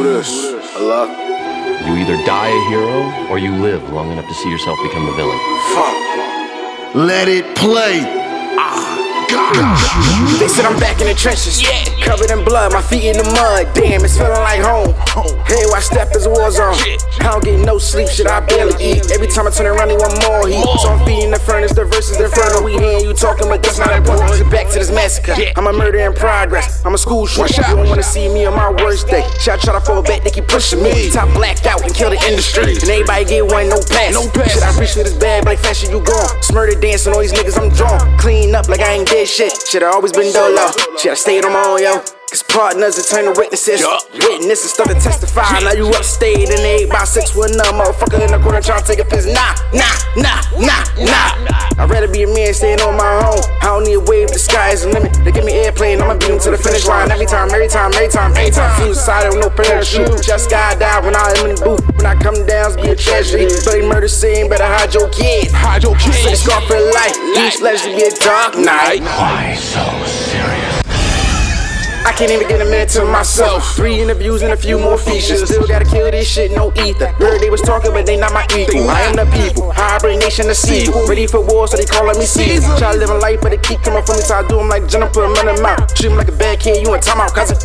this? Hello? You either die a hero or you live long enough to see yourself become the villain. Fuck. Let it play. Ah, they said I'm back in the trenches. Yeah. Covered in blood, my feet in the mud. Damn, it's feeling like home. Hey, why step is a war zone? I don't get no sleep, shit, I barely eat. Every time I turn around, they want more heat. So I'm feeding the furnace, the verses inferno. We hear you talking, but that's not important. Get back to this massacre. I'm a murder in progress. I'm a school shooter. You don't wanna see me on my worst day. Shot try to fall back, they keep pushing me. Top blacked out and kill the industry. And everybody get one, no pass. No pass. Shit, I reach for this bag, like fashion, you gone. Smurder dancing, all these niggas I'm drawn. Clean up like I ain't dead shit. Shit, I always been dolo. Shit, I stayed on my own, yo. Cause partners are turn to witnesses. Witnesses start to testify. Now you upstate and they by six with a motherfucker in the corner trying to take a piss. Nah, nah, nah, nah, nah. I'd rather be a man staying on my own. Don't need a wave, the sky is the limit. They give me airplane, I'ma beat 'em to the finish line. Every time, every time, every time, every time. Suicidal, no parachute. Just skydive when I am in the booth. When I come down, it's be a tragedy. Bloody murder scene, better hide your kids. Hide your kids. Say scar for life. Each legend be a Dark Knight. Why so? I can't even get a minute to myself. Three interviews and a few more features. Still gotta kill this shit, no ether. Heard they was talking, but they not my equal. I am the people, hybrid nation to see. Ready for war, so they calling me Caesar. Try a life, but they keep coming from me, so I do them like Jennifer, run them out. Treat 'em like a bad kid, you in timeout, cousin.